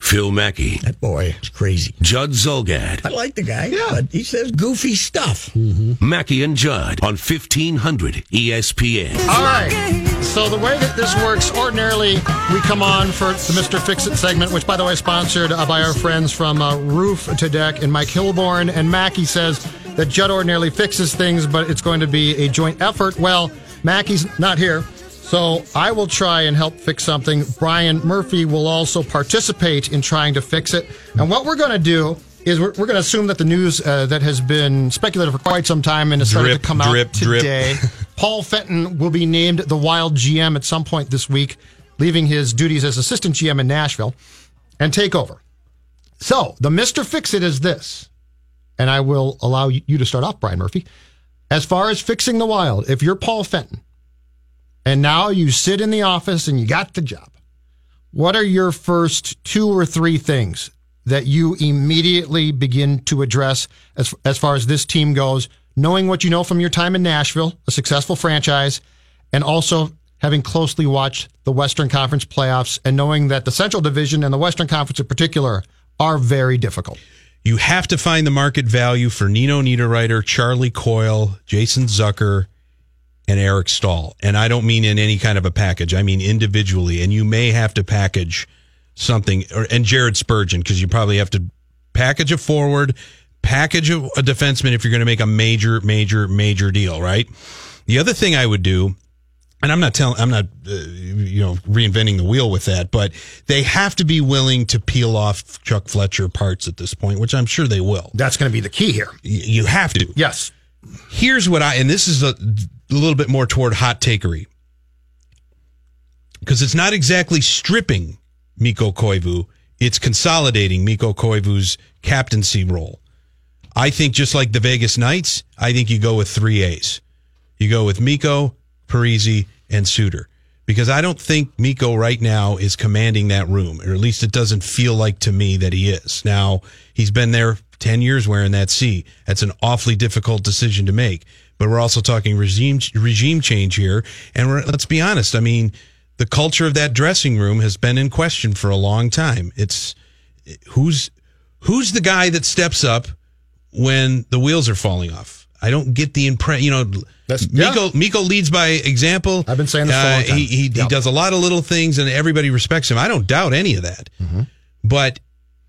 Phil Mackey, That boy is crazy. Judd Zulgad, I like the guy, but he says goofy stuff. Mackey and Judd on 1500 ESPN. All right. So the way that this works, ordinarily we come on for the Mr. Fix It segment, which by the way is sponsored uh, by our friends from uh, Roof to Deck and Mike Hilborn. And Mackey says that Judd ordinarily fixes things, but it's going to be a joint effort. Well, Mackey's not here. So I will try and help fix something. Brian Murphy will also participate in trying to fix it. And what we're going to do is we're, we're going to assume that the news uh, that has been speculated for quite some time and has started to come drip, out today. Paul Fenton will be named the Wild GM at some point this week, leaving his duties as assistant GM in Nashville and take over. So the Mr. Fix It is this, and I will allow you to start off, Brian Murphy. As far as fixing the Wild, if you're Paul Fenton, and now you sit in the office and you got the job. What are your first two or three things that you immediately begin to address as, as far as this team goes, knowing what you know from your time in Nashville, a successful franchise, and also having closely watched the Western Conference playoffs and knowing that the Central Division and the Western Conference in particular are very difficult? You have to find the market value for Nino Niederreiter, Charlie Coyle, Jason Zucker, and Eric Staal. And I don't mean in any kind of a package. I mean individually. And you may have to package something, or, and Jared Spurgeon, because you probably have to package a forward, package a, a defenseman if you're going to make a major, major, major deal, right? The other thing I would do, and I'm not telling, I'm not, uh, you know, reinventing the wheel with that, but they have to be willing to peel off Chuck Fletcher parts at this point, which I'm sure they will. That's going to be the key here. Y- You have to. Yes. Here's what I, and this is a, a little bit more toward hot takery, because it's not exactly stripping Mikko Koivu, it's consolidating Mikko Koivu's captaincy role. I think just like the Vegas Knights, I think you go with three A's. You go with Mikko, Parise, and Suter. Because I don't think Mikko right now is commanding that room, or at least it doesn't feel like to me that he is. Now, he's been there 10 years wearing that C. That's an awfully difficult decision to make. But we're also talking regime regime change here. And we're, let's be honest. I mean, the culture of that dressing room has been in question for a long time. It's who's who's the guy that steps up when the wheels are falling off. I don't get the impression. You know, That's- Mikko. yeah. Mikko leads by example. I've been saying this for a long time. He he, he Yep. does a lot of little things, and everybody respects him. I don't doubt any of that. Mm-hmm. But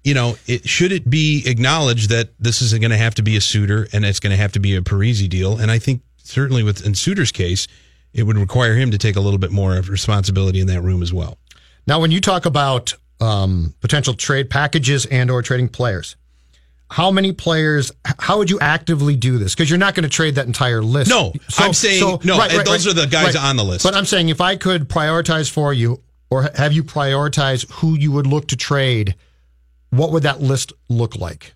you know, it should it be acknowledged that this is going to have to be a Suter, and it's going to have to be a Parise deal. And I think certainly with in Suter's case, it would require him to take a little bit more of responsibility in that room as well. Now, when you talk about um, potential trade packages and or trading players, how many players? How would you actively do this? Because you're not going to trade that entire list. No, I'm saying- no, and those are the guys on the list. But I'm saying if I could prioritize for you, or have you prioritize who you would look to trade, what would that list look like?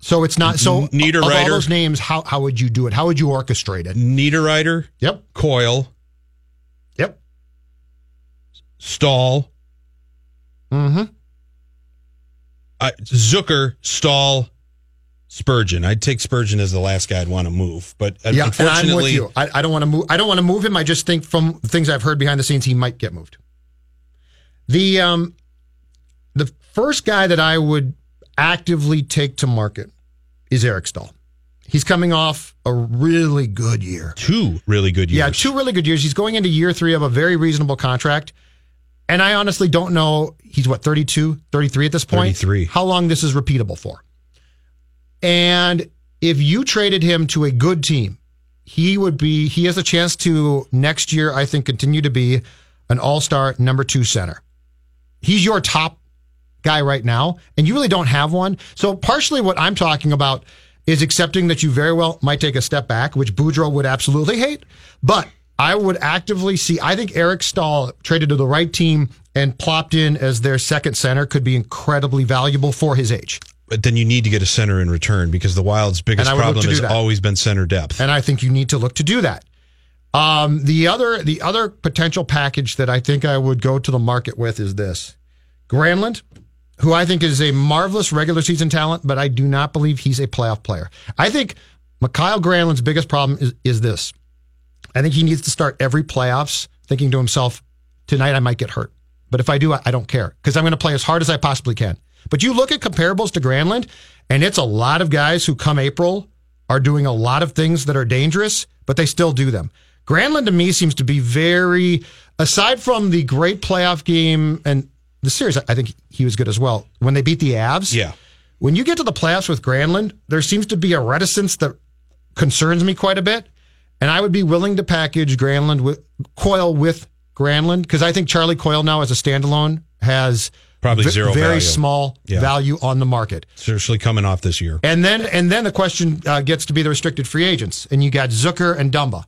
So it's not so. Niederreiter. Of all those names, how how would you do it? How would you orchestrate it? Niederreiter, Yep. Coyle. Yep. Staal. Mm-hmm. uh, Zucker, Staal, Spurgeon. I'd take Spurgeon as the last guy I'd want to move, but uh, Yeah, and I'm with unfortunately, you. I, I don't want to move. I don't want to move him. I just think from the things I've heard behind the scenes, he might get moved. The um, first guy that I would actively take to market is Eric Staal. He's coming off a really good year. two really good years. Yeah, two really good years. He's going into year three of a very reasonable contract. and I honestly don't know. He's what 32, 33 at this point. 33. How long this is repeatable for? And if you traded him to a good team, he would be. He has a chance to next year. I think continue to be an all star number two center. He's your top guy right now, and you really don't have one. So partially what I'm talking about is accepting that you very well might take a step back, which Boudreau would absolutely hate. But I would actively see. I think Eric Staal traded to the right team and plopped in as their second center could be incredibly valuable for his age. But then you need to get a center in return because the Wild's biggest And I would look problem has that. always been center depth. and I think you need to look to do that. Um, the other the other potential package that I think I would go to the market with is this: Granlund, who I think is a marvelous regular season talent, but I do not believe he's a playoff player. I think Mikael Granlund's biggest problem is is this: I think he needs to start every playoffs thinking to himself, "Tonight I might get hurt, but if I do, I, I don't care because I'm going to play as hard as I possibly can." But you look at comparables to Granlund, and it's a lot of guys who come April are doing a lot of things that are dangerous, but they still do them. Granlund to me seems to be very, aside from the great playoff game and the series, I think he was good as well. When they beat the Avs, Yeah. when you get to the playoffs with Granlund, there seems to be a reticence that concerns me quite a bit. And I would be willing to package Granlund with Coyle with Granlund because I think Charlie Coyle now as a standalone has Probably ve- zero very value. small Yeah. value on the market. Seriously coming off this year. And then and then the question uh, gets to be the restricted free agents, and you got Zucker and Dumba.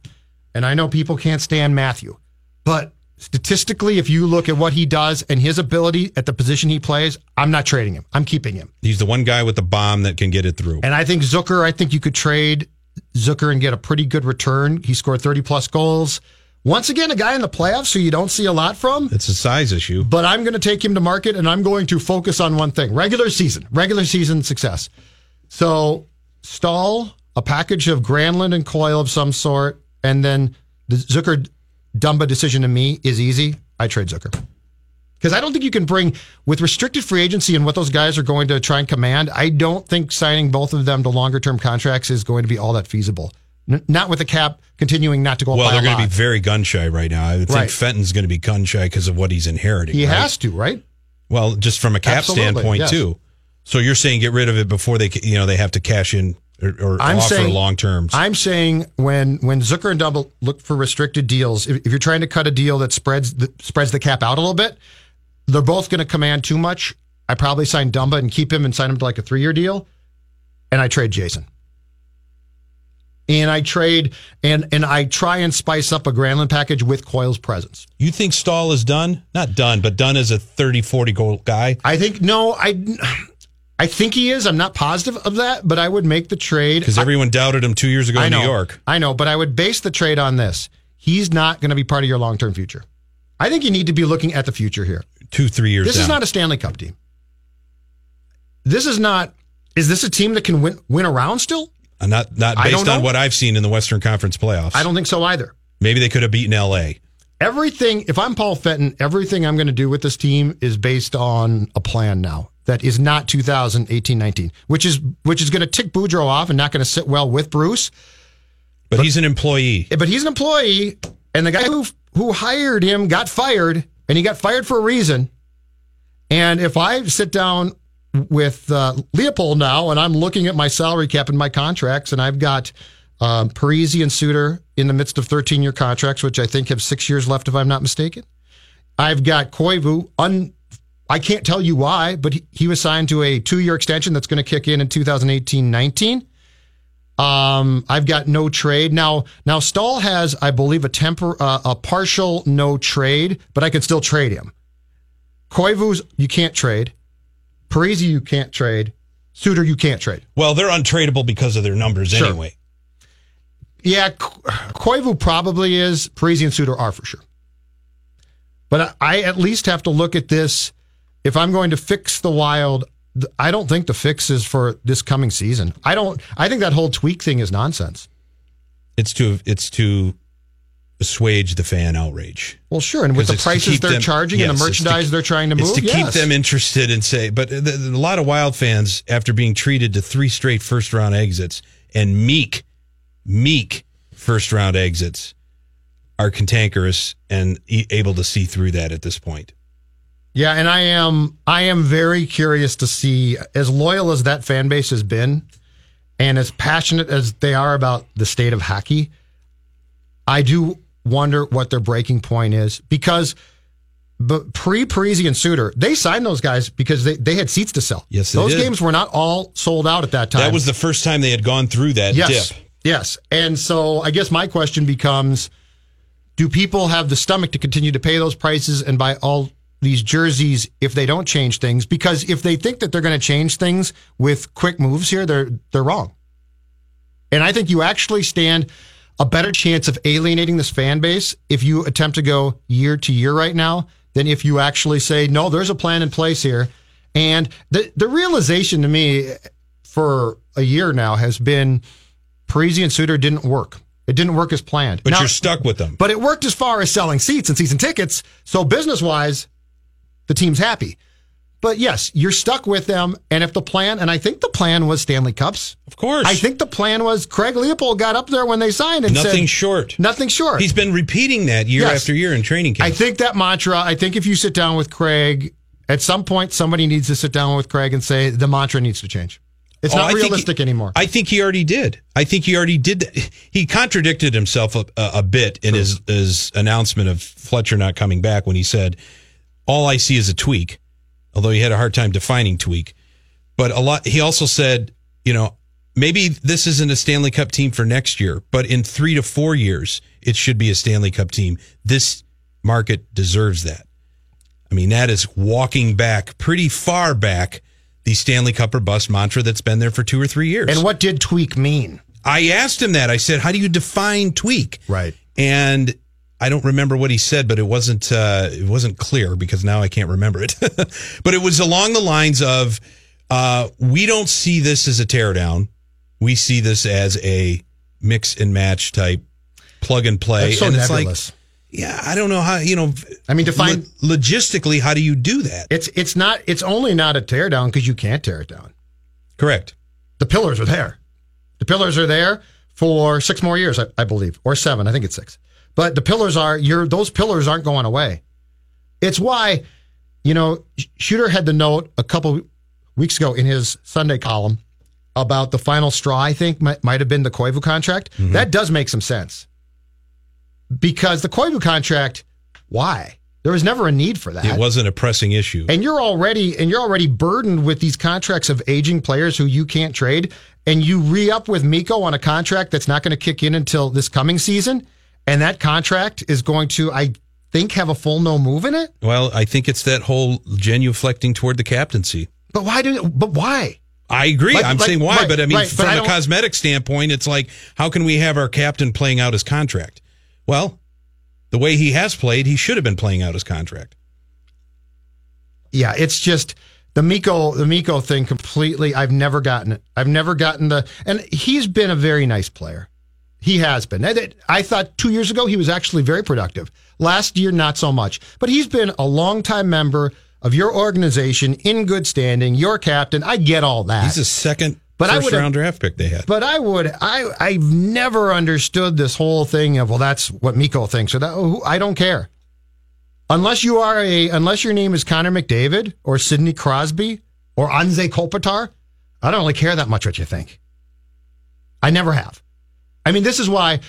And I know people can't stand Matthew, but statistically, if you look at what he does and his ability at the position he plays, I'm not trading him. I'm keeping him. He's the one guy with the bomb that can get it through. And I think Zucker, I think you could trade Zucker and get a pretty good return. He scored 30 plus goals. Once again, a guy in the playoffs who you don't see a lot from. It's a size issue. But I'm going to take him to market and I'm going to focus on one thing regular season, regular season success. So, Staal a package of Granlund and Coyle of some sort, and then the Zucker Dumba decision to me is easy. I trade Zucker. Because I don't think you can bring, with restricted free agency and what those guys are going to try and command, I don't think signing both of them to longer term contracts is going to be all that feasible. N- not with the cap continuing not to go Well, they're going to be very gun shy right now. I would think Fenton's going to be gun shy because of what he's inheriting. He right? has to, right? Well, just from a cap Absolutely, standpoint yes. too. So you're saying get rid of it before they, you know, they have to cash in or, or I'm offer saying long terms. I'm saying when when Zucker and Dumba look for restricted deals, if, if you're trying to cut a deal that spreads the, spreads the cap out a little bit, they're both going to command too much. I probably sign Dumba and keep him and sign him to like a three year deal, and I trade Jason. And I trade and and I try and spice up a Granlund package with Coyle's presence. You think Staal is done? Not done, but done as a 30, 40 goal guy. I think no, I I think he is. I'm not positive of that, but I would make the trade Because everyone doubted him two years ago I in know, New York. I know, but I would base the trade on this. He's not going to be part of your long term future. I think you need to be looking at the future here. Two, three years This down. is not a Stanley Cup team. This is not. Is this a team that can win win around still? Uh, not not based on what I've seen in the Western Conference playoffs. I don't think so either. Maybe they could have beaten L.A. Everything. If I'm Paul Fenton, everything I'm going to do with this team is based on a plan now that is not 2018-19, which is which is going to tick Boudreau off and not going to sit well with Bruce. But, he's an employee. but he's an employee, and the guy who who hired him got fired, and he got fired for a reason. And if I sit down with uh, Leipold now, and I'm looking at my salary cap and my contracts, and I've got um, Parise and Suter in the midst of 13 year contracts, which I think have six years left, if I'm not mistaken. I've got Koivu. Un, I can't tell you why, but he, was signed to a two year extension that's going to kick in in 2018 19. Um, I've got no trade now. Now Staal has, I believe, a temper, uh, a partial no trade, but I can still trade him. Koivu's you can't trade. Parise you can't trade. Suter you can't trade. Well, they're untradeable because of their numbers Sure. anyway. Yeah, Koivu probably is. Parise and Suter are for sure. But I, I at least have to look at this. If I'm going to fix the Wild, I don't think the fix is for this coming season. I don't. I think that whole tweak thing is nonsense. It's to it's to assuage the fan outrage. Well, sure, and with the prices they're them- charging and the it's to merchandise they're trying to move, It's to keep them interested and say, but the, the- a lot of Wild fans, after being treated to three straight first round exits and meek, meek first round exits, are cantankerous and e- able to see through that at this point. Yeah, and I am I am very curious to see as loyal as that fan base has been and as passionate as they are about the state of hockey. I do wonder what their breaking point is because but pre Parise and Suter, they signed those guys because they, they had seats to sell. Yes, those did. games were not all sold out at that time. That was the first time they had gone through that yes, dip. yes. And so I guess my question becomes: Do people have the stomach to continue to pay those prices and buy all these jerseys if they don't change things? Because if they think that they're going to change things with quick moves here, they're they're wrong. And I think you actually stand a better chance of alienating this fan base if you attempt to go year to year right now than if you actually say, no, there's a plan in place here. And the, the realization to me for a year now has been Parise and Suter didn't work. It didn't work as planned. But Now- you're stuck with them. but it worked as far as selling seats and season tickets. So business wise, the team's happy. But yes, you're stuck with them. And if the plan, and I think the plan was Stanley Cups. Of course. I think the plan was Craig Leipold got up there when they signed and said. nothing said, short. Nothing short. He's been repeating that year Yes. after year in training camp. I think that mantra, I think if you sit down with Craig, at some point somebody needs to sit down with Craig and say the mantra needs to change. It's Oh, not I realistic he- anymore. I think he already did. I think he already did. That. He contradicted himself a, a bit in his his announcement of Fletcher not coming back when he said, "All I see is a tweak," although he had a hard time defining tweak. But a lot. He also said, you know, maybe this isn't a Stanley Cup team for next year, but in three to four years, it should be a Stanley Cup team. This market deserves that. I mean, that is walking back pretty far back the Stanley Cup or bust mantra that's been there for two or three years. and what did tweak mean? I asked him that. I said, "How do you define tweak?" Right. And I don't remember what he said, but it wasn't uh, it wasn't clear because now I can't remember it. but it was along the lines of, uh, "We don't see this as a teardown. We see this as a mix and match type plug and play." That's so and it's nebulous. like, yeah, I don't know how you know. I mean, define- lo- logistically, how do you do that? It's it's not it's only not a tear down because you can't tear it down. Correct. The pillars are there. The pillars are there for six more years, I, I believe, or seven. I think it's six. But the pillars are your those pillars aren't going away. It's why, you know, Shooter had the note a couple weeks ago in his Sunday column about the final straw. I think might, might have been the Koivu contract. Mm-hmm. That does make some sense because the Koivu contract. Why? There was never a need for that. It wasn't a pressing issue. and you're already and you're already burdened with these contracts of aging players who you can't trade and you re-up with Mikko on a contract that's not going to kick in until this coming season and that contract is going to I think have a full no move in it Well, I think it's that whole genuflecting toward the captaincy. but why do but why I agree. Like- I'm like- saying why, right, but I mean, right, from I a cosmetic standpoint, it's like, how can we have our captain playing out his contract? Well, the way he has played, he should have been playing out his contract. yeah it's just the Mikko the Mikko thing completely I've never gotten it I've never gotten the and he's been a very nice player He has been. I- thought two years ago he was actually very productive. Last year, not so much. But he's been a longtime member of your organization in good standing, your captain. I get all that. He's a second But I would've- round draft pick they had. But I would, I, I've never understood this whole thing of, well, that's what Mikko thinks, or that, oh, I don't care. Unless you are a, unless your name is Connor McDavid or Sidney Crosby or Anze Kopitar, I don't really care that much what you think. I never have. I mean, this is why,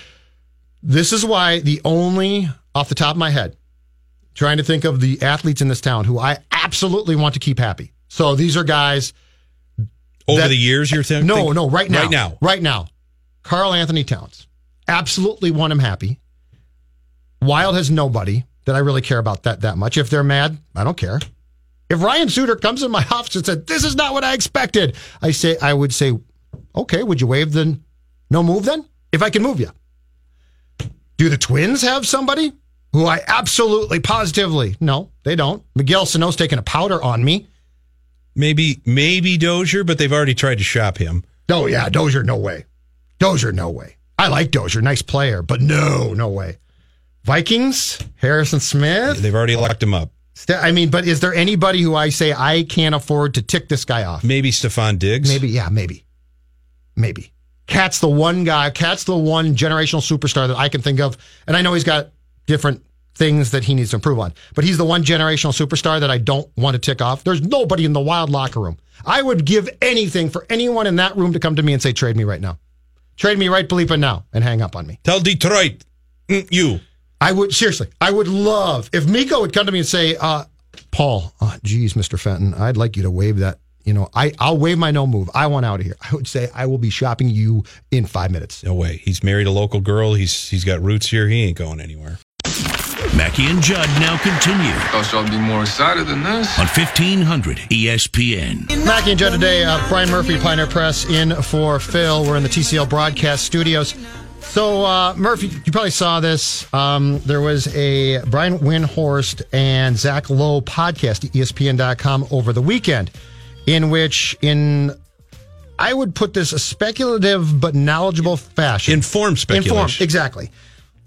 this is why the only, off the top of my head, trying to think of the athletes in this town who I absolutely want to keep happy. So these are guys, Over that- the years, you're thinking? no, no, right now. Right now. Right now. Karl Anthony Towns. Absolutely want him happy. Wild has nobody that I really care about that that much. If they're mad, I don't care. If Ryan Suter comes in my office and said, This is not what I expected, I say I would say, Okay, would you waive the no move then? If I can move you. Do the twins have somebody who I absolutely positively no, they don't. Miguel Sano's taking a powder on me. Maybe, maybe Dozier, but they've already tried to shop him. Oh yeah, Dozier, no way. Dozier, no way. I like Dozier, nice player, but no, no way. Vikings, Harrison Smith. They've already locked him up. I mean, but is there anybody who I say I can't afford to tick this guy off? Maybe Stefon Diggs. Maybe, yeah, maybe, maybe. Cat's the one guy. Cat's the one generational superstar that I can think of, and I know he's got different things that he needs to improve on. But he's the one generational superstar that I don't want to tick off. There's nobody in the wild locker room. I would give anything for anyone in that room to come to me and say, trade me right now. Trade me right bleeping now and hang up on me. Tell Detroit, mm, you. I would seriously, I would love if Mikko would come to me and say, uh, Paul, uh, geez, Mr. Fenton, I'd like you to waive that. You know, I, I'll waive my no move. I want out of here. I would say I will be shopping you in five minutes. No way. He's married a local girl. He's he's got roots here. He ain't going anywhere. Mackey and Judd now continue Thought y'all be more excited than this. on 1500 ESPN. Mackey and Judd today, uh, Brian Murphy, Pioneer Press, in for Phil. We're in the TCL broadcast studios. So, uh, Murphy, you probably saw this. Um, there was a Brian Windhorst and Zach Lowe podcast at ESPN.com over the weekend, in which, in I would put this a speculative but knowledgeable fashion. Informed speculation. Informed, exactly.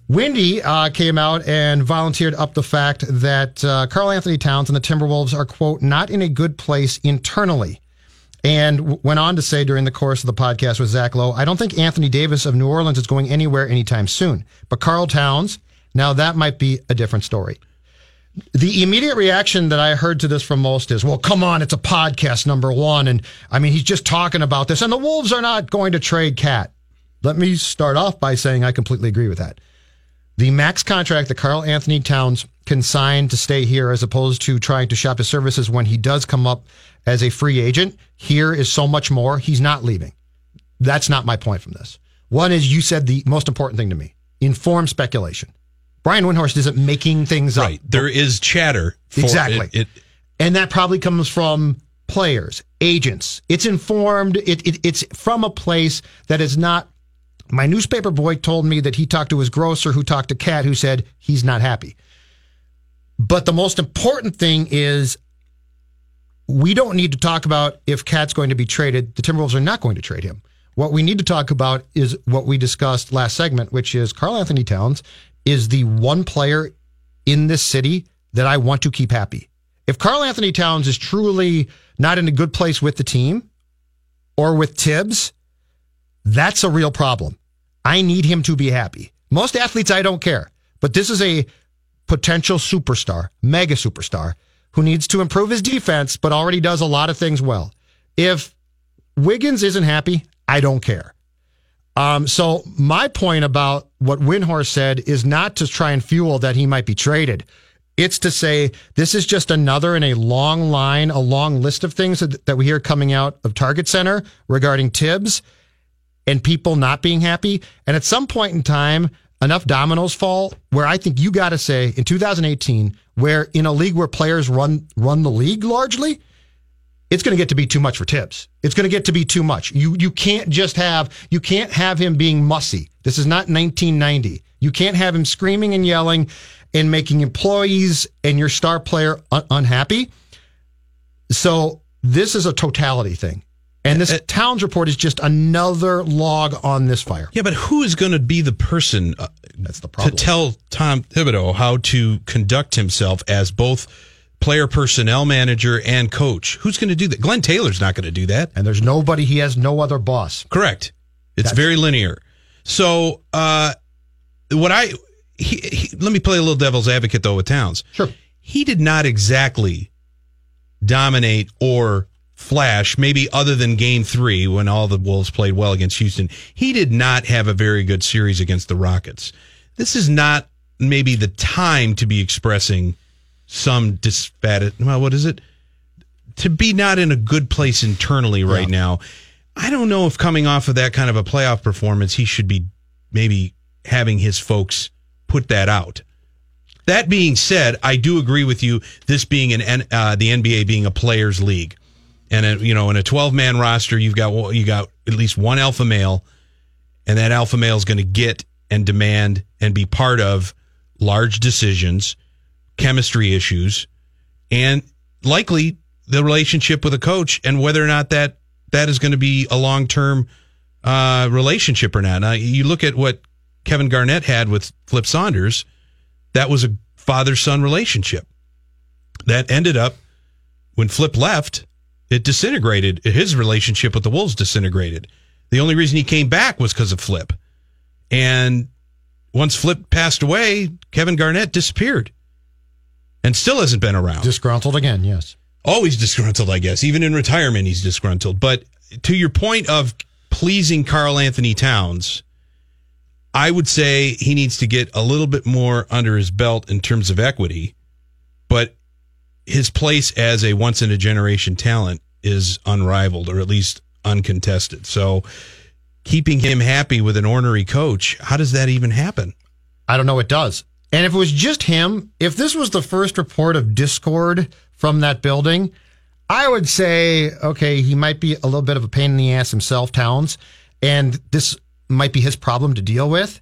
Wendy uh, came out and volunteered up the fact that uh, Karl Anthony Towns and the Timberwolves are, quote, not in a good place internally. And w- went on to say during the course of the podcast with Zach Lowe, I don't think Anthony Davis of New Orleans is going anywhere anytime soon. But Karl Towns, now that might be a different story. The immediate reaction that I heard to this from most is, well, come on, it's a podcast, number one. And I mean, he's just talking about this. And the Wolves are not going to trade Cat. Let me start off by saying I completely agree with that. The max contract that Karl Anthony Towns can sign to stay here as opposed to trying to shop his services when he does come up as a free agent here is so much more. He's not leaving. That's not my point from this. One is you said the most important thing to me informed speculation. Brian Windhorst isn't making things Right. up. There is chatter. For Exactly. It, it, And that probably comes from players, agents. It's informed. It, it, it's from a place that is not. My newspaper boy told me that he talked to his grocer who talked to Cat who said he's not happy. But the most important thing is we don't need to talk about if Cat's going to be traded. The Timberwolves are not going to trade him. What we need to talk about is what we discussed last segment, which is Karl Anthony Towns is the one player in this city that I want to keep happy. If Karl Anthony Towns is truly not in a good place with the team or with Thibs, that's a real problem. I need him to be happy. Most athletes, I don't care, but this is a potential superstar, mega superstar, who needs to improve his defense, but already does a lot of things well. If Wiggins isn't happy, I don't care. Um, so my point about what Windhorst said is not to try and fuel that he might be traded. It's to say this is just another in a long line, a long list of things that, that we hear coming out of Target Center regarding Thibs and people not being happy. And at some point in time, enough dominoes fall where I think you got to say in 2018, where in a league where players run run the league largely, it's going to get to be too much for Thibs. It's going to get to be too much. You you can't just have you can't have him being mussy. This is not 1990. You can't have him screaming and yelling and making employees and your star player un- unhappy. So this is a totality thing. And this Towns report is just another log on this fire. yeah, but who is going to be the person uh, That's the problem. to tell Tom Thibodeau how to conduct himself as both player personnel manager and coach? Who's going to do that? Glenn Taylor's not going to do that. and there's nobody, he has no other boss. Correct. It's very linear. So, uh, what I he, he, let me play a little devil's advocate though with Towns. Sure. He did not exactly dominate or flash, maybe other than game three when all the Wolves played well against Houston. He did not have a very good series against the Rockets. This is not maybe the time to be expressing some disfat. Well, what is it? To be not in a good place internally right now. I don't know if coming off of that kind of a playoff performance, he should be maybe having his folks put that out. That being said, I do agree with you. This being an uh, the NBA being a players' league, and a, you know, in a twelve man roster, you've got you got at least one alpha male, and that alpha male is going to get and demand and be part of large decisions, chemistry issues, and likely the relationship with a coach and whether or not that that is going to be a long term uh, relationship or not. Now, you look at what Kevin Garnett had with Flip Saunders, that was a father son relationship. That ended up when Flip left, it disintegrated. His relationship with the Wolves disintegrated. The only reason he came back was because of Flip. And once Flip passed away, Kevin Garnett disappeared and still hasn't been around. Disgruntled again, yes. Always disgruntled, I guess. Even in retirement, he's disgruntled. But to your point of pleasing Karl Anthony Towns, I would say he needs to get a little bit more under his belt in terms of equity. But his place as a once in a generation talent is unrivaled or at least uncontested. So keeping him happy with an ornery coach, how does that even happen? I don't know. It does. And if it was just him, if this was the first report of discord from that building, I would say, okay, he might be a little bit of a pain in the ass himself, Towns, and this might be his problem to deal with,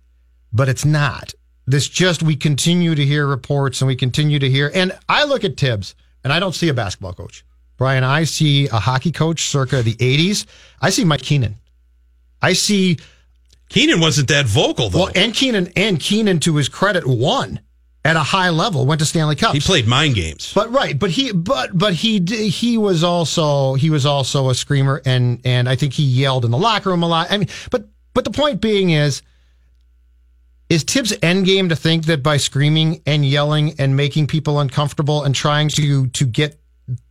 but it's not. This just, we continue to hear reports and we continue to hear, and I look at Thibs and I don't see a basketball coach. Brian, I see a hockey coach circa the 80s. I see Mike Keenan. I see Keenan wasn't that vocal though. well, and Keenan and Keenan, to his credit, won at a high level. Went to Stanley Cups. he played mind games. but right, but he, but but he he was also he was also a screamer, and and I think he yelled in the locker room a lot. I mean, but but the point being is, is Thibs' end game to think that by screaming and yelling and making people uncomfortable and trying to to get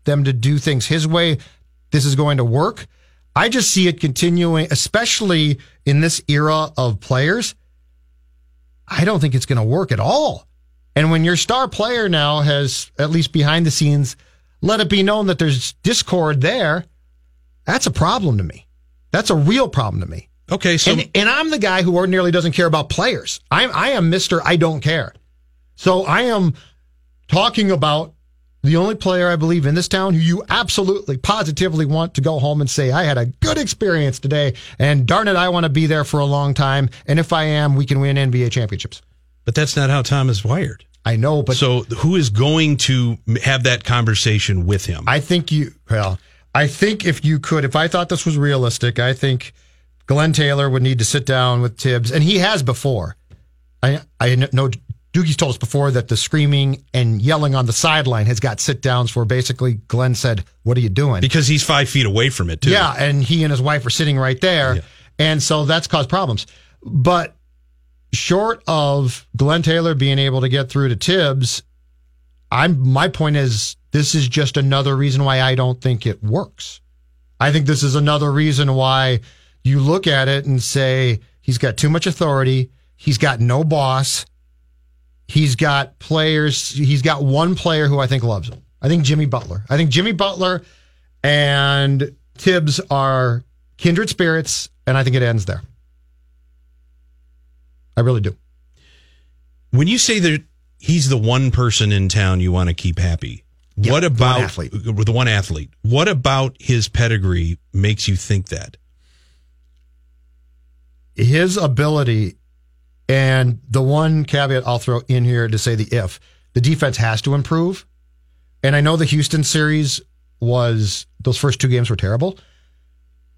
them to do things his way, this is going to work. I just see it continuing, especially in this era of players. I don't think it's going to work at all. And when your star player now has, at least behind the scenes, let it be known that there's discord there, that's a problem to me. That's a real problem to me. Okay, so and, and I'm the guy who ordinarily doesn't care about players. I'm, I am Mr. I don't care. So I am talking about the only player I believe in this town who you absolutely positively want to go home and say, I had a good experience today. And darn it, I want to be there for a long time. And if I am, we can win NBA championships. but that's not how Tom is wired. I know, but so who is going to have that conversation with him? I think you, well, I think if you could, if I thought this was realistic, I think Glenn Taylor would need to sit down with Thibs, and he has before. I, I know Doogie's told us before that the screaming and yelling on the sideline has got sit downs where basically Glenn said, What are you doing? because he's five feet away from it too. Yeah, and he and his wife are sitting right there. And so that's caused problems. But short of Glenn Taylor being able to get through to Thibs, I'm my point is this is just another reason why I don't think it works. I think this is another reason why you look at it and say he's got too much authority, he's got no boss, he's got players, he's got one player who I think loves him. I think Jimmy Butler. I think Jimmy Butler and Thibs are kindred spirits, and I think it ends there. I really do. When you say that he's the one person in town you want to keep happy, Yeah, what one about athlete. the one athlete? What about his pedigree makes you think that? His ability, and the one caveat I'll throw in here to say the if the defense has to improve. And I know the Houston series was those first two games were terrible,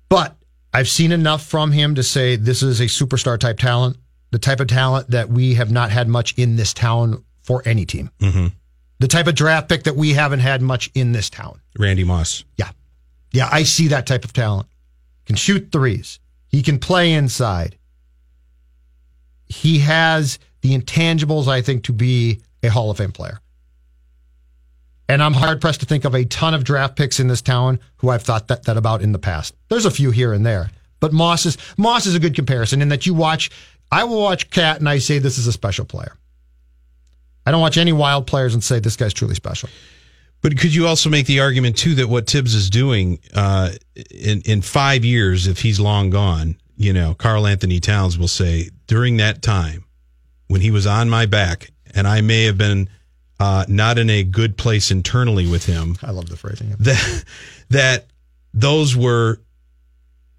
but I've seen enough from him to say this is a superstar type talent, the type of talent that we have not had much in this town for any team. Mm-hmm. The type of draft pick that we haven't had much in this town. Randy Moss. Yeah. Yeah, I see that type of talent. Can shoot threes. He can play inside. He has the intangibles, I think, to be a Hall of Fame player. And I'm hard pressed to think of a ton of draft picks in this town who I've thought that, that about in the past. There's a few here and there, but Moss is Moss is a good comparison in that you watch. I will watch Cat and I say this is a special player. I don't watch any wild players and say this guy's truly special. But could you also make the argument too that what Thibs is doing uh, in in five years, if he's long gone, you know, Karl Anthony Towns will say during that time when he was on my back, and I may have been uh, not in a good place internally with him. I love the phrasing. That that those were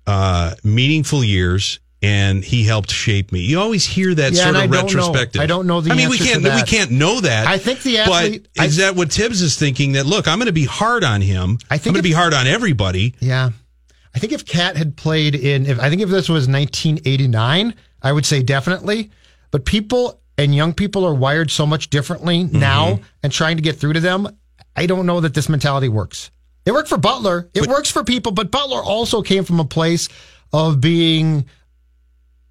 uh, meaningful years. And he helped shape me. You always hear that Yeah, sort of I don't retrospective. I don't know the I mean, we can't. We can't know that. I think the athlete- But is I- that what Thibs is thinking? That look, I'm going to be hard on him. I I'm going to be hard on everybody. Yeah. I think if Cat had played in, if I think if this was 1989, I would say definitely. But people and young people are wired so much differently mm-hmm. now and trying to get through to them. I don't know that this mentality works. It worked for Butler. It works for people, but Butler also came from a place of being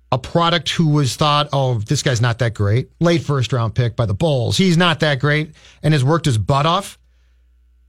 a product who was thought, oh, this guy's not that great. Late first round pick by the Bulls. He's not that great and has worked his butt off.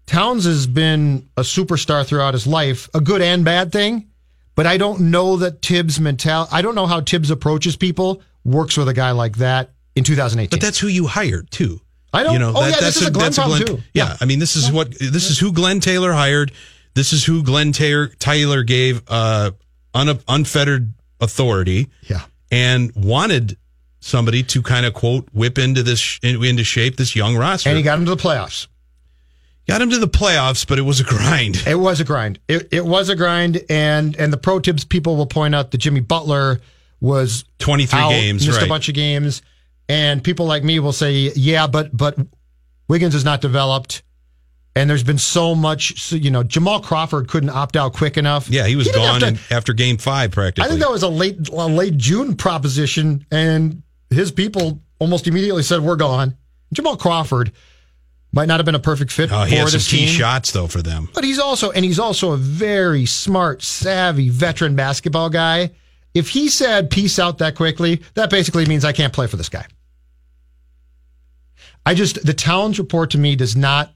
Towns has been a superstar throughout his life, a good and bad thing. But I don't know that Thibs' mentality, I don't know how Thibs approaches people, works with a guy like that in 2018. But that's who you hired too. I know. You know, oh, yeah, this is a Glenn that's problem, too. Yeah, I mean, this is what this is who Glenn Taylor hired. This is who Glenn Taylor Tyler gave uh, un, unfettered authority. Yeah. and wanted somebody to kind of quote whip into this into shape this young roster. And he got him to the playoffs. Got him to the playoffs, but it was a grind. It was a grind. It, it was a grind, and and the pro Thibs people will point out that Jimmy Butler was 23 games, missed right. a bunch of games, and people like me will say, yeah, but but Wiggins is not developed, and there's been so much. You know, Jamal Crawford couldn't opt out quick enough. Yeah, he was didn't gone to- after game five practically. I think that was a late a late June proposition, and his people almost immediately said we're gone. Jamal Crawford might not have been a perfect fit oh, for he some this key team. shots though for them. But he's also, and he's also a very smart, savvy veteran basketball guy. If he said peace out that quickly, that basically means I can't play for this guy. I just, the Towns report to me does not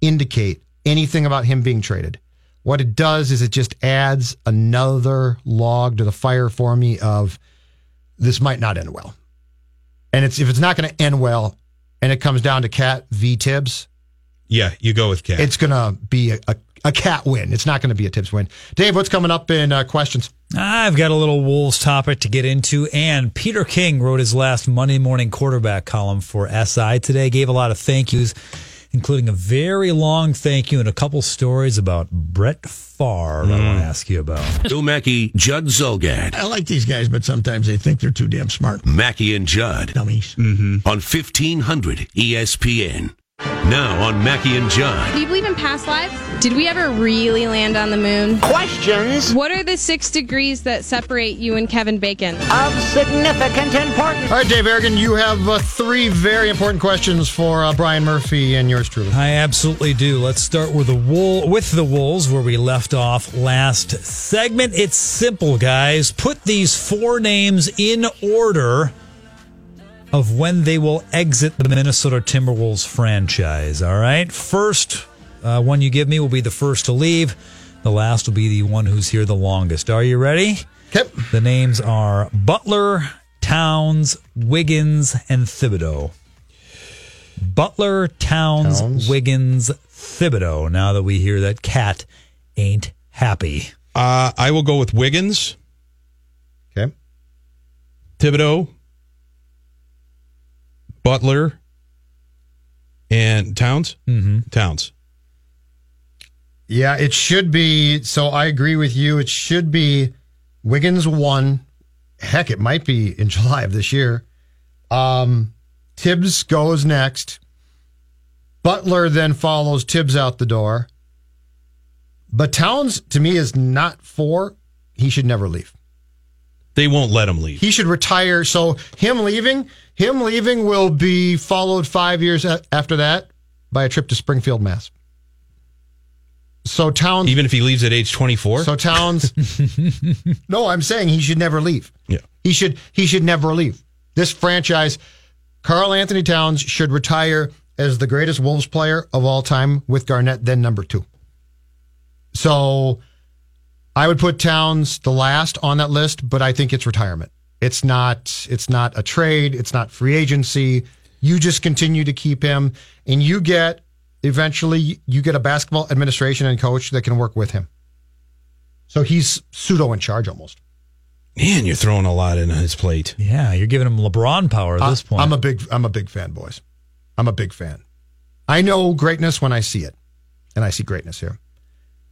indicate anything about him being traded. What it does is it just adds another log to the fire for me of this might not end well. And it's if it's not going to end well and it comes down to Cat v Thibs, Yeah, you go with Cat. it's going to be a, a, a cat win. It's not going to be a Thibs win. Dave, what's coming up in uh, questions? I've got a little Wolves topic to get into, and Peter King wrote his last Monday morning quarterback column for SI today. Gave a lot of thank yous, including a very long thank you and a couple stories about Brett Favre. I want to mm. ask you about. Bill Mackey, Judd Zulgad. I like these guys, but sometimes they think they're too damn smart. Mackey and Judd Dummies. Mm-hmm. Mm-hmm. on 1500 ESPN. Now on Mackey and John. Do you believe in past lives? Did we ever really land on the moon? Questions What are the six degrees that separate you and Kevin Bacon? of significant importance. All right, Dave Aragon, you have uh, three very important questions for uh, Brian Murphy and yours truly. I absolutely do. Let's start with the wool with the wolves where we left off last segment. It's simple, guys. Put these four names in order of when they will exit the Minnesota Timberwolves franchise. All right. First uh, one you give me will be the first to leave. The last will be the one who's here the longest. Are you ready? Okay. The names are Butler, Towns, Wiggins, and Thibodeau. Butler, Towns, Towns. Wiggins, Thibodeau. Now that we hear that Cat ain't happy. Uh, I will go with Wiggins, Okay. Thibodeau, Butler, and Towns. Mm-hmm. Towns. Yeah, it should be. So I agree with you. It should be Wiggins one. Heck, it might be in July of this year. Um, Thibs goes next. Butler then follows Thibs out the door. But Towns, to me, is not four. He should never leave. They won't let him leave. He should retire. So him leaving, him leaving will be followed five years after that by a trip to Springfield, Mass. So Towns, Even if he leaves at age 24? so Towns. no, I'm saying he should never leave. yeah. He should he should never leave. This franchise, Karl Anthony Towns should retire as the greatest Wolves player of all time with Garnett then number 2. So I would put Towns the last on that list, but I think it's retirement. It's not it's not a trade, it's not free agency. You just continue to keep him and you get eventually you get a basketball administration and coach that can work with him. So he's pseudo in charge almost. Man, you're throwing a lot in his plate. Yeah, you're giving him LeBron power at this point. I'm a big I'm a big fan, boys. I'm a big fan. I know greatness when I see it, and I see greatness here.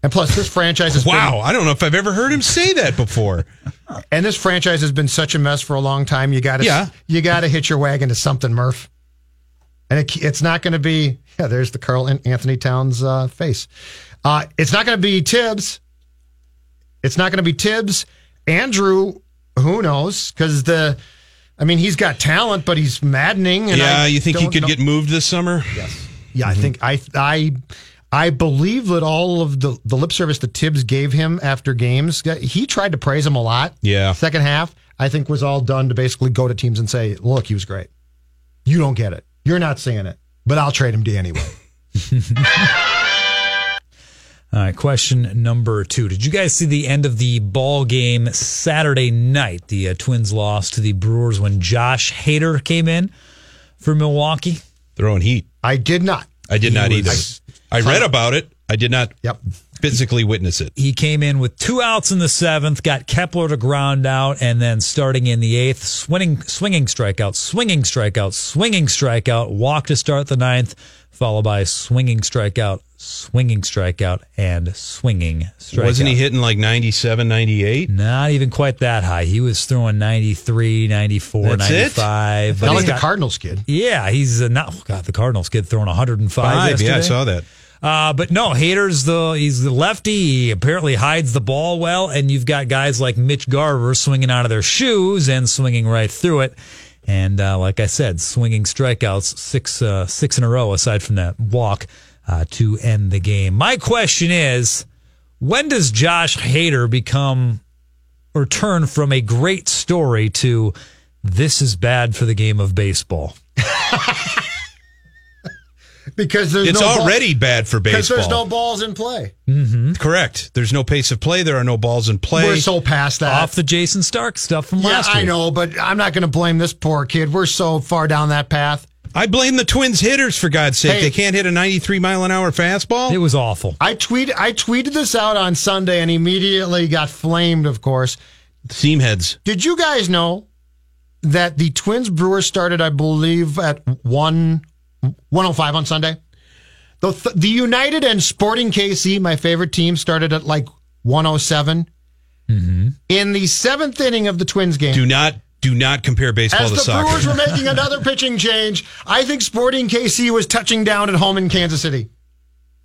And plus, this franchise has Wow, I don't know if I've ever heard him say that before. and this franchise has been such a mess for a long time. You got to Yeah. you got to hitch your wagon to something, Murph. And it, it's not going to be yeah. There's the Karl An- Anthony Towns uh, face. Uh, it's not going to be Thibs. It's not going to be Thibs. Andrew, who knows? Because the, I mean, he's got talent, but he's maddening. And yeah, I you think he could get moved this summer? Yes. Yeah, I think I I I believe that all of the, the lip service that Thibs gave him after games, he tried to praise him a lot. Yeah. Second half, I think, was all done to basically go to teams and say, look, he was great. You don't get it. You're not saying it, but I'll trade him to anyway. All right, question number two. Did you guys see the end of the ball game Saturday night? The uh, Twins lost to the Brewers when Josh Hader came in for Milwaukee. Throwing heat. I did not. I did He not either. I read about it. I did not Yep. physically witness it. He came in with two outs in the seventh, got Kepler to ground out, and then starting in the eighth, swinging, swinging strikeout, swinging strikeout, swinging strikeout, walk to start the ninth, followed by swinging strikeout, swinging strikeout, and swinging strikeout. Wasn't he hitting like 97, 98? Not even quite that high. He was throwing 93, 94, That's 95. but Not like the got- Cardinals kid. Yeah, he's not. Oh God, the Cardinals kid throwing 105. Five. yesterday. Yeah, I saw that. Uh, but no, Hader's the he's the lefty. He apparently hides the ball well, and you've got guys like Mitch Garver swinging out of their shoes and swinging right through it. And uh, like I said, swinging strikeouts six uh, six in a row aside from that walk uh, to end the game. My question is, when does Josh Hader become or turn from a great story to this is bad for the game of baseball? Because there's It's no ball- already bad for baseball. Because there's no balls in play. Mm-hmm. Correct. There's no pace of play. There are no balls in play. We're so past that. Off the Jayson Stark stuff from yeah, last week. I know, but I'm not going to blame this poor kid. We're so far down that path. I blame the Twins hitters for God's sake. Hey. they can't hit a 93 mile an hour fastball. It was awful. I tweet I tweeted this out on Sunday and immediately got flamed, of course. Seam heads. Did you guys know that the Twins Brewers started, I believe, at 1 105 on Sunday? The, th- the United and Sporting KC, my favorite team, started at like 107. Mm-hmm. In the seventh inning of the Twins game, Do not do not compare baseball as to the soccer. Brewers were making another pitching change, I think Sporting KC was touching down at home in Kansas City.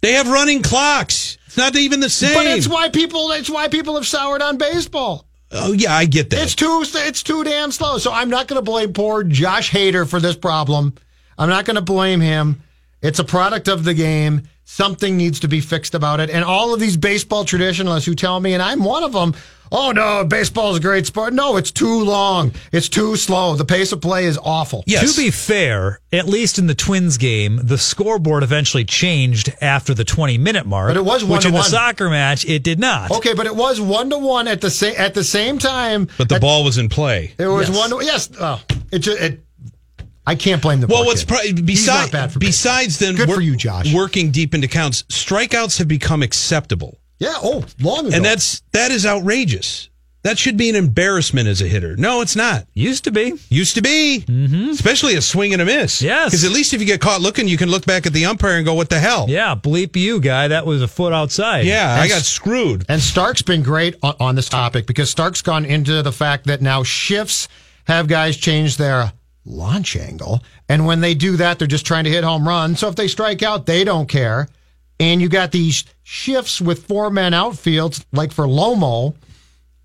they have running clocks. It's not even the same. But it's why people it's why people have soured on baseball. oh yeah, I get that. It's too it's too damn slow. So I'm not going to blame poor Josh Hader for this problem. I'm not going to blame him. It's a product of the game. Something needs to be fixed about it. And all of these baseball traditionalists who tell me, and I'm one of them, oh no, baseball is a great sport. No, it's too long. It's too slow. The pace of play is awful. yes. To be fair, at least in the Twins game, the scoreboard eventually changed after the 20 minute mark. But it was one which to in the one. soccer match it did not. Okay, but it was one to one at the same at the same time. but the at- ball was in play. It was Yes. one to yes. Oh, it, ju- it I can't blame the Well, what's kid. pro- besides bad for besides then Good wor- for you, Josh. working deep into counts, strikeouts have become acceptable, Yeah. Oh, long ago. and that's that is outrageous. That should be an embarrassment as a hitter. No, it's not. Used to be. Used to be, mm-hmm. especially a swing and a miss. Yes. because at least if you get caught looking, you can look back at the umpire and go, "What the hell?" Yeah, bleep you, guy. That was a foot outside. Yeah, I got screwed. And Stark's been great on, on this topic because Stark's gone into the fact that now shifts have guys change their launch angle. And when they do that, they're just trying to hit home runs. So if they strike out, they don't care. And you got these shifts with four men outfields, like for Lomo.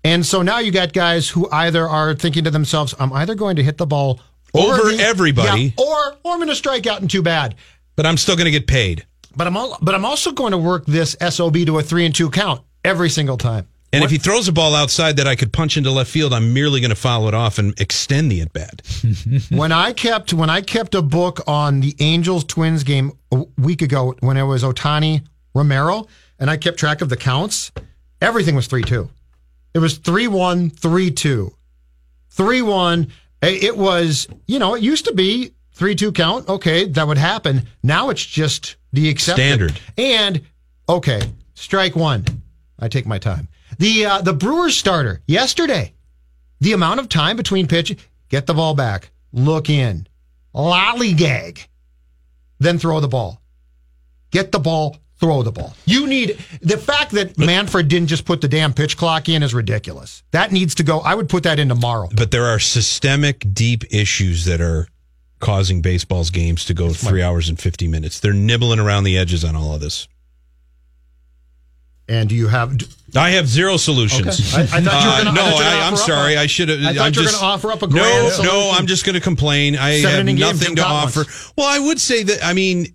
And so now you got guys who either are thinking to themselves, I'm either going to hit the ball Over the- everybody. yeah, or, or I'm going to strike out and too bad. But I'm still going to get paid. But I'm all, but I'm also going to work this SOB to a three and two count every single time. And if he throws a ball outside that I could punch into left field, I'm merely going to follow it off and extend the at bat. when I kept when I kept a book on the Angels Twins game a week ago when it was Ohtani Romero and I kept track of the counts, everything was 3-2. It was 3-1, 3-2. 3-1. It was, you know, it used to be 3-2 count. Okay, that would happen. Now it's just the accepted. Standard. And okay, strike one. I take my time. The uh, the Brewers starter yesterday the amount of time between pitch, get the ball back, look in, lollygag, then throw the ball. Get the ball, throw the ball. You need the fact that Manfred didn't just put the damn pitch clock in is ridiculous. That needs to go. I would put that in tomorrow. But there are systemic, deep issues that are causing baseball's games to go three hours and 50 minutes. They're nibbling around the edges on all of this. And do you have? I have zero solutions. Okay. I- I thought you were Uh, gonna- I no, thought you were gonna I, am sorry. a- I should have. I thought I'm you were gonna offer up a no, grand no. solution. I'm just going to complain. I Seven have nothing to offer. Well, I would say that. I mean,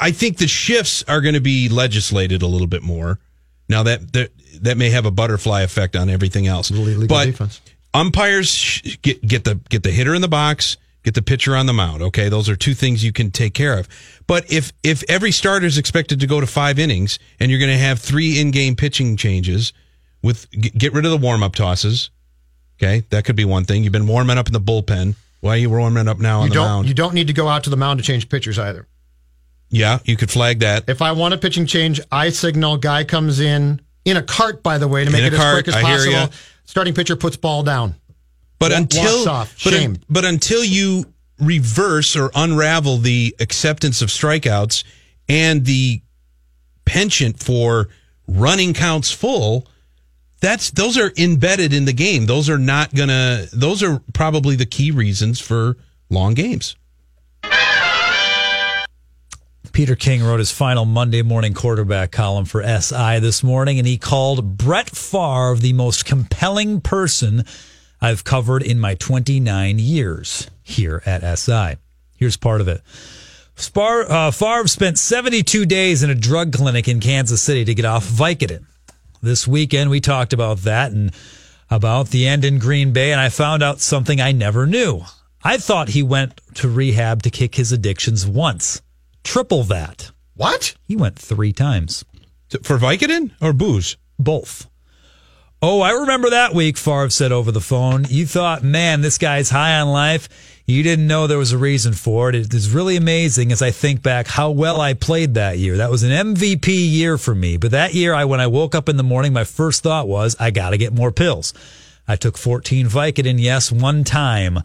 I think the shifts are going to be legislated a little bit more. Now that that, that may have a butterfly effect on everything else. But defense. umpires sh- get get the get the hitter in the box, get the pitcher on the mound. Okay, those are two things you can take care of. But if if every starter is expected to go to five innings, and you're going to have three in-game pitching changes, with get rid of the warm-up tosses. Okay, that could be one thing. You've been warming up in the bullpen. Why are you warming up now on You the don't mound? you don't need to go out to the mound to change pitchers either. yeah, you could flag that. If I want a pitching change, I signal guy comes in in a cart, by the way, to make In it as cart, quick as I possible. Starting pitcher puts ball down. But until but, Shame. but until you reverse or unravel the acceptance of strikeouts and the penchant for running counts full, that's those are embedded in the game. Those are not gonna. Those are probably the key reasons for long games. Peter King wrote his final Monday morning quarterback column for SI this morning, and he called Brett Favre the most compelling person I've covered in my 29 years here at SI. Here's part of it. Spar, uh, Favre spent 72 days in a drug clinic in Kansas City to get off Vicodin. This weekend, we talked about that and about the end in Green Bay, and I found out something I never knew. I thought he went to rehab to kick his addictions once. Triple that. What? He went three times. For Vicodin or booze? Both. Oh, I remember that week, Favre said over the phone. You thought, man, this guy's high on life. You didn't know there was a reason for it. It is really amazing as I think back how well I played that year. That was an MVP year for me. But that year, I when I woke up in the morning, my first thought was, I got to get more pills. I took 14 Vicodin, yes, one time.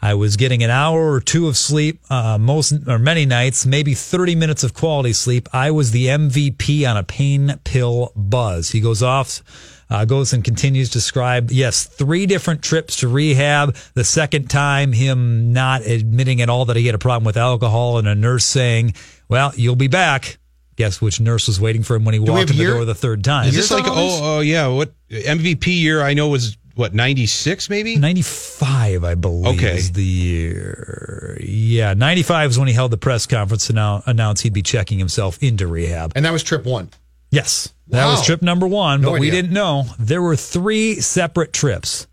I was getting an hour or two of sleep, uh, most or many nights, maybe 30 minutes of quality sleep. I was the MVP on a pain pill buzz. He goes off, uh, goes and continues to describe, yes, three different trips to rehab. The second time, him not admitting at all that he had a problem with alcohol and a nurse saying, well, you'll be back. Guess which nurse was waiting for him when he we walked in the year- door the third time? Is this like oh oh yeah? What MVP year I know was what ninety six maybe? 95, I believe, Okay. is the year. Yeah, 95 is when he held the press conference to now announced he'd be checking himself into rehab. And that was trip one. Yes, that Wow. was trip number one, No but we didn't know there were three separate trips.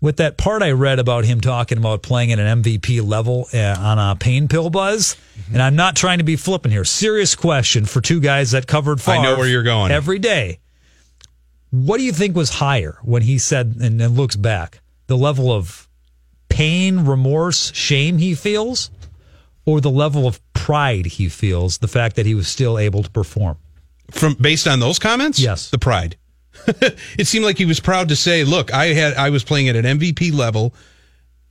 With that part I read about him talking about playing at an MVP level uh, on a pain pill buzz, Mm-hmm. and I'm not trying to be flippant here. Serious question for two guys that covered Favre I know where you're going. every day. What do you think was higher when he said and then looks back? The level of pain, remorse, shame he feels, or the level of pride he feels, the fact that he was still able to perform? From based on those comments, Yes. the pride. it seemed like he was proud to say, "Look, I had I was playing at an MVP level,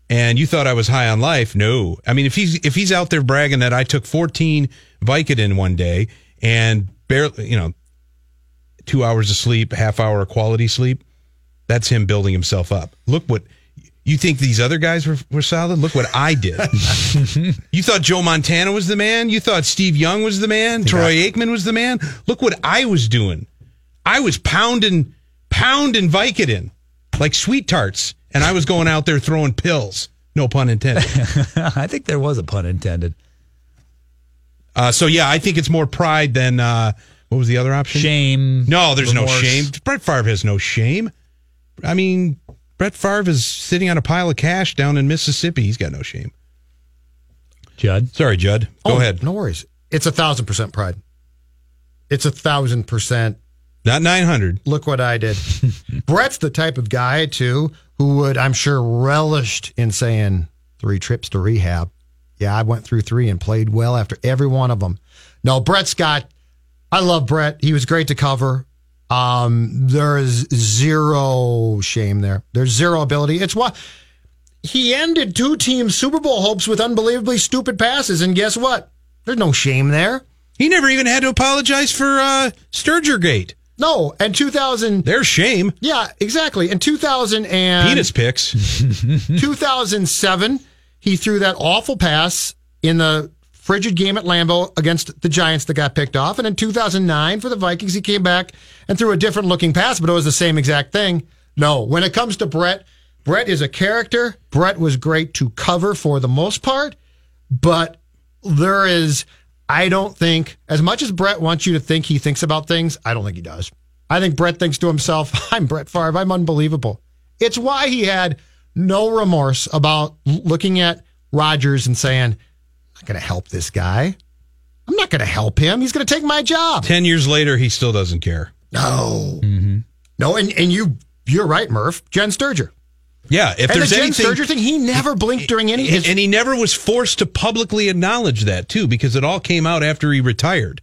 and you thought I was high on life." No, I mean if he's if he's out there bragging that I took 14 Vicodin one day and barely, you know, two hours of sleep, half hour of quality sleep, that's him building himself up. Look what. You think these other guys were, were solid? Look what I did. you thought Joe Montana was the man? You thought Steve Young was the man? Troy Aikman was the man? Look what I was doing. I was pounding, pounding Vicodin like sweet tarts, and I was going out there throwing pills. No pun intended. I think there was a pun intended. Uh, so yeah, I think it's more pride than uh, what was the other option? Shame. No, there's remorse. no shame. Brett Favre has no shame. I mean, Brett Favre is sitting on a pile of cash down in Mississippi. He's got no shame. Judd. Sorry, Judd. Go Oh, ahead. No worries. It's a thousand percent pride. It's a thousand percent. Not 900. Look what I did. Brett's the type of guy too who would, I'm sure, relished in saying three trips to rehab. Yeah, I went through three and played well after every one of them. No, Brett's got. I love Brett. He was great to cover. Um, there is zero shame there. There's zero ability. It's what he ended two team Super Bowl hopes with unbelievably stupid passes, and guess what? There's no shame there. He never even had to apologize for uh, Stergergate. No, and 2000. There's shame. Yeah, exactly. In 2000 and Penis picks. 2007, he threw that awful pass in the frigid game at Lambeau against the Giants that got picked off. And in 2009 for the Vikings, he came back and threw a different looking pass, but it was the same exact thing. No, when it comes to Brett, Brett is a character. Brett was great to cover for the most part, but there is, I don't think, as much as Brett wants you to think he thinks about things, I don't think he does. I think Brett thinks to himself, I'm Brett Favre. I'm unbelievable. It's why he had no remorse about looking at Rodgers and saying, not going to help this guy. I'm not going to help him. He's going to take my job. 10 years later, he still doesn't care. No. No, and, and you, you're right, Murph. Jenn Sterger. Yeah, if and there's the Jen anything. Sterger thing, he never blinked during any. and, His, and he never was forced to publicly acknowledge that, too, because it all came out after he retired.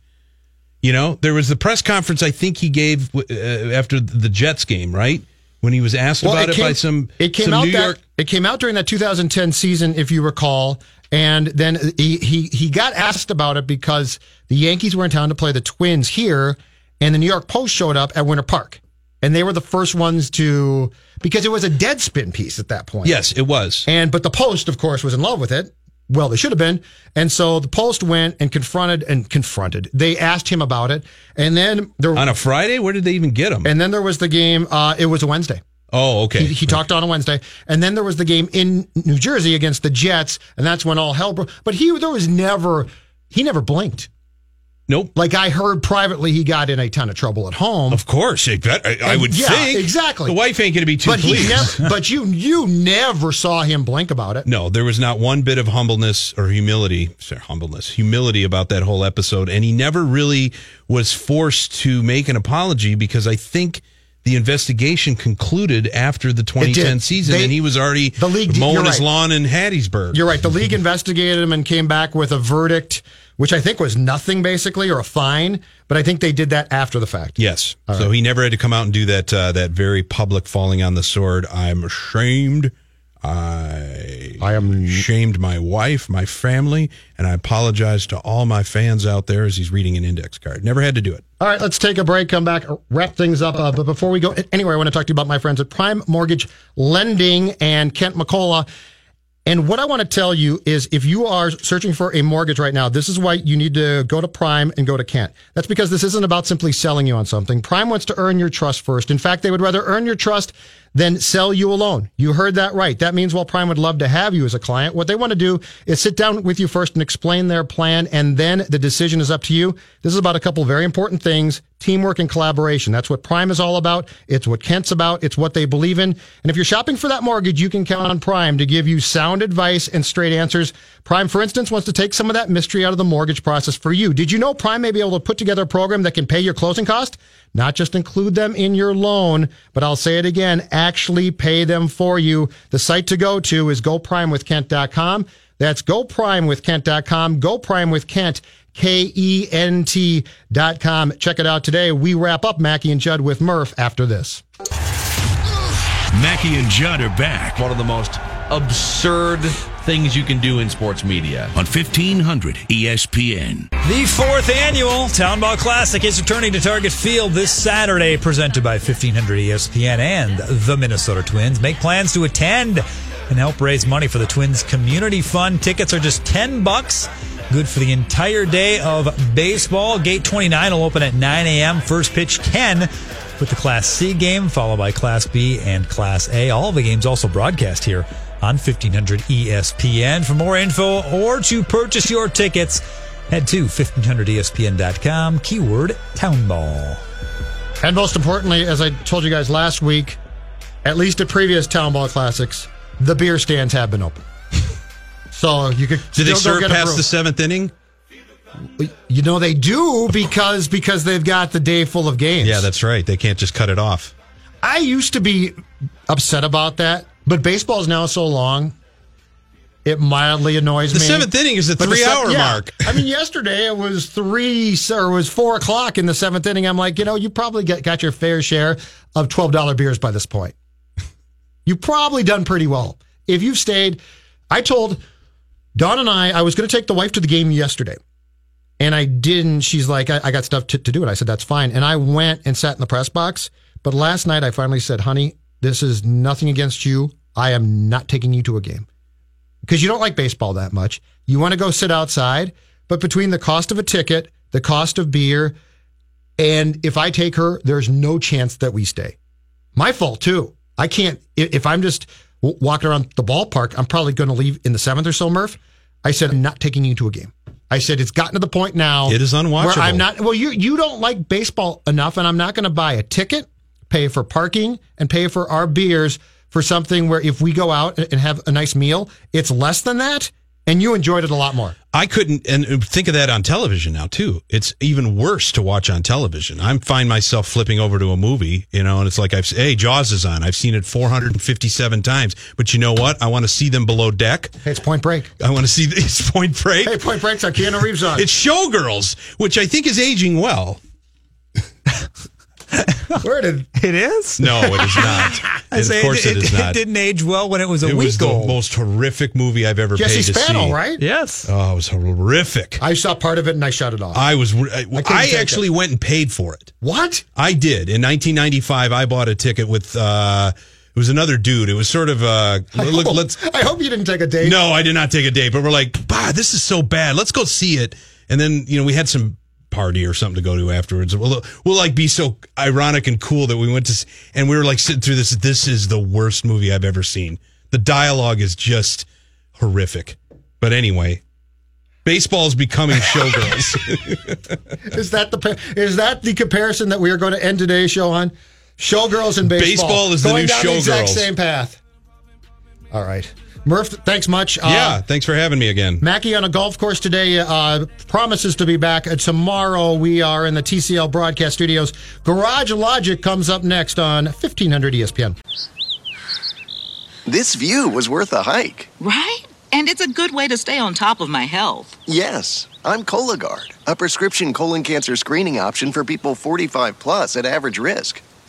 You know, there was the press conference I think he gave uh, after the Jets game, right? When he was asked Well, about it, came, by some, it came some out New that, York. it came out during that 2010 season, if you recall, and then he, he he got asked about it because the Yankees were in town to play the Twins here, and the New York Post showed up at Winter Park, and they were the first ones to because it was a Deadspin piece at that point. Yes, it was. And but the Post, of course, was in love with it. Well, they should have been. And so the Post went and confronted and confronted. They asked him about it, and then there On a Friday? Where did they even get him? and then there was the game. Uh, it was a Wednesday. Oh, okay. He, he talked on a Wednesday, and then there was the game in New Jersey against the Jets, and that's when all hell broke. But he there was never he never blinked. Nope. Like I heard privately, he got in a ton of trouble at home. Of course, I, bet- I, I would yeah, think exactly. The wife ain't going to be too but he pleased. never, but you you never saw him blink about it. No, there was not one bit of humbleness or humility, sorry, humbleness, humility about that whole episode. And he never really was forced to make an apology because I think the investigation concluded after the 2010 season They- and he was already the league- mowing his right. lawn in Hattiesburg. You're right. The league investigated him and came back with a verdict, which I think was nothing basically or a fine. But I think they did that after the fact. Yes. so he never had to come out and do that uh, that very public falling on the sword. I'm ashamed. I I am shamed my wife, my family, and I apologize to all my fans out there as he's reading an index card. Never had to do it. All right, let's take a break, come back, wrap things up. Uh, but before we go anywhere, I want to talk to you about my friends at Prime Mortgage Lending and Kent McCullough. And what I want to tell you is if you are searching for a mortgage right now, this is why you need to go to Prime and go to Kent. That's because this isn't about simply selling you on something. Prime wants to earn your trust first. In fact, they would rather earn your trust than sell you a loan. You heard that right. That means while Prime would love to have you as a client, what they want to do is sit down with you first and explain their plan, and then the decision is up to you. This is about a couple very important things teamwork and collaboration. That's what Prime is all about. It's what Kent's about. It's what they believe in. And if you're shopping for that mortgage, you can count on Prime to give you sound advice and straight answers. Prime, for instance, wants to take some of that mystery out of the mortgage process for you. Did you know Prime may be able to put together a program that can pay your closing cost? Not just include them in your loan, but I'll say it again, actually pay them for you. The site to go to is goprimewithkent.com. That's goprimewithkent.com. Go Prime with Kent. K-E-N-T dot com. Check it out today. We wrap up Mackey and Judd with Murph after this. Mackey and Judd are back One of the most absurd things you can do in sports media. on 1500 ESPN. The fourth annual Town Ball Classic is returning to Target Field this Saturday, presented by 1500 ESPN and the Minnesota Twins. Make plans to attend and help raise money for the Twins Community Fund. Tickets are just 10 bucks. Good for the entire day of baseball. Gate 29 will open at 9 a.m. First pitch 10 with the Class C game, followed by Class B and Class A. All of the games also broadcast here on 1500 ESPN. For more info or to purchase your tickets, head to 1500ESPN.com, keyword town ball. And most importantly, as I told you guys last week, at least at previous Town Ball Classics, the beer stands have been open. So you could Did they still go serve get past the seventh inning? You know they do because because they've got the day full of games. Yeah, that's right. They can't just cut it off. I used to be upset about that, but baseball is now so long. It mildly annoys me. The seventh inning is the But three se- hour yeah. mark. I mean, yesterday it was three or it was four o'clock in the seventh inning. I'm like, you know, you probably get, got your fair share of twelve dollar beers by this point. You've probably done pretty well if you've stayed. I told Dawn and I I was going to take the wife to the game yesterday, and I didn't. She's like, I, I got stuff to, to do, and I said that's fine. And I went and sat in the press box. But last night I finally said, honey, this is nothing against you. I am not taking you to a game because you don't like baseball that much. You want to go sit outside, but between the cost of a ticket, the cost of beer, and if I take her, there's no chance that we stay. My fault too. I can't, if I'm just walking around the ballpark, I'm probably going to leave in the seventh or so, Murph. I said, I'm not taking you to a game. I said it's gotten to the point now. It is unwatchable. Where I'm not. Well, you you don't like baseball enough, and I'm not going to buy a ticket, pay for parking, and pay for our beers for something where if we go out and have a nice meal, it's less than that, and you enjoyed it a lot more. I couldn't, and uh, think of that on television now too. It's even worse to watch on television. I find myself flipping over to a movie, you know, and it's like I've hey Jaws is on. I've seen it 457 times, but you know what? I want to see them below deck. Hey, it's Point Break. I want to see it's Point Break. Hey, Point Break's on Keanu Reeves on. It's Showgirls, which I think is aging well. Where did it is? No, it is not. I say of course, it, it is it didn't age well when it was a it week was the most horrific movie I've ever Jessie paid to Spano, see. right? yes. Oh, it was horrific. I saw part of it and I shut it off. I was. I, couldn't I actually it. went and paid for it. what? I did in 1995. I bought a ticket with. uh It was another dude. It was sort of. uh Look, I hope, let's. I hope you didn't take a date. No, I did not take a date, but we're like, bah, this is so bad. Let's go see it. And then you know we had some party or something to go to afterwards. We'll, we'll like be so ironic and cool that we went to and we were like sitting through this. This is the worst movie I've ever seen. The dialogue is just horrific. But anyway, baseball's becoming showgirls. Is that the is that the comparison that we are going to end today's show on? Showgirls and baseball. Baseball is the going new down the exact Showgirls. same path. All right, Murph. Thanks much. Uh, yeah, thanks for having me again. Mackey on a golf course today uh, promises to be back. Uh, tomorrow we are in the TCL broadcast studios. Garage Logic comes up next on 1500 ESPN. This view was worth a hike. Right? And it's a good way to stay on top of my health. Yes, I'm Cologuard, a prescription colon cancer screening option for people 45 plus at average risk.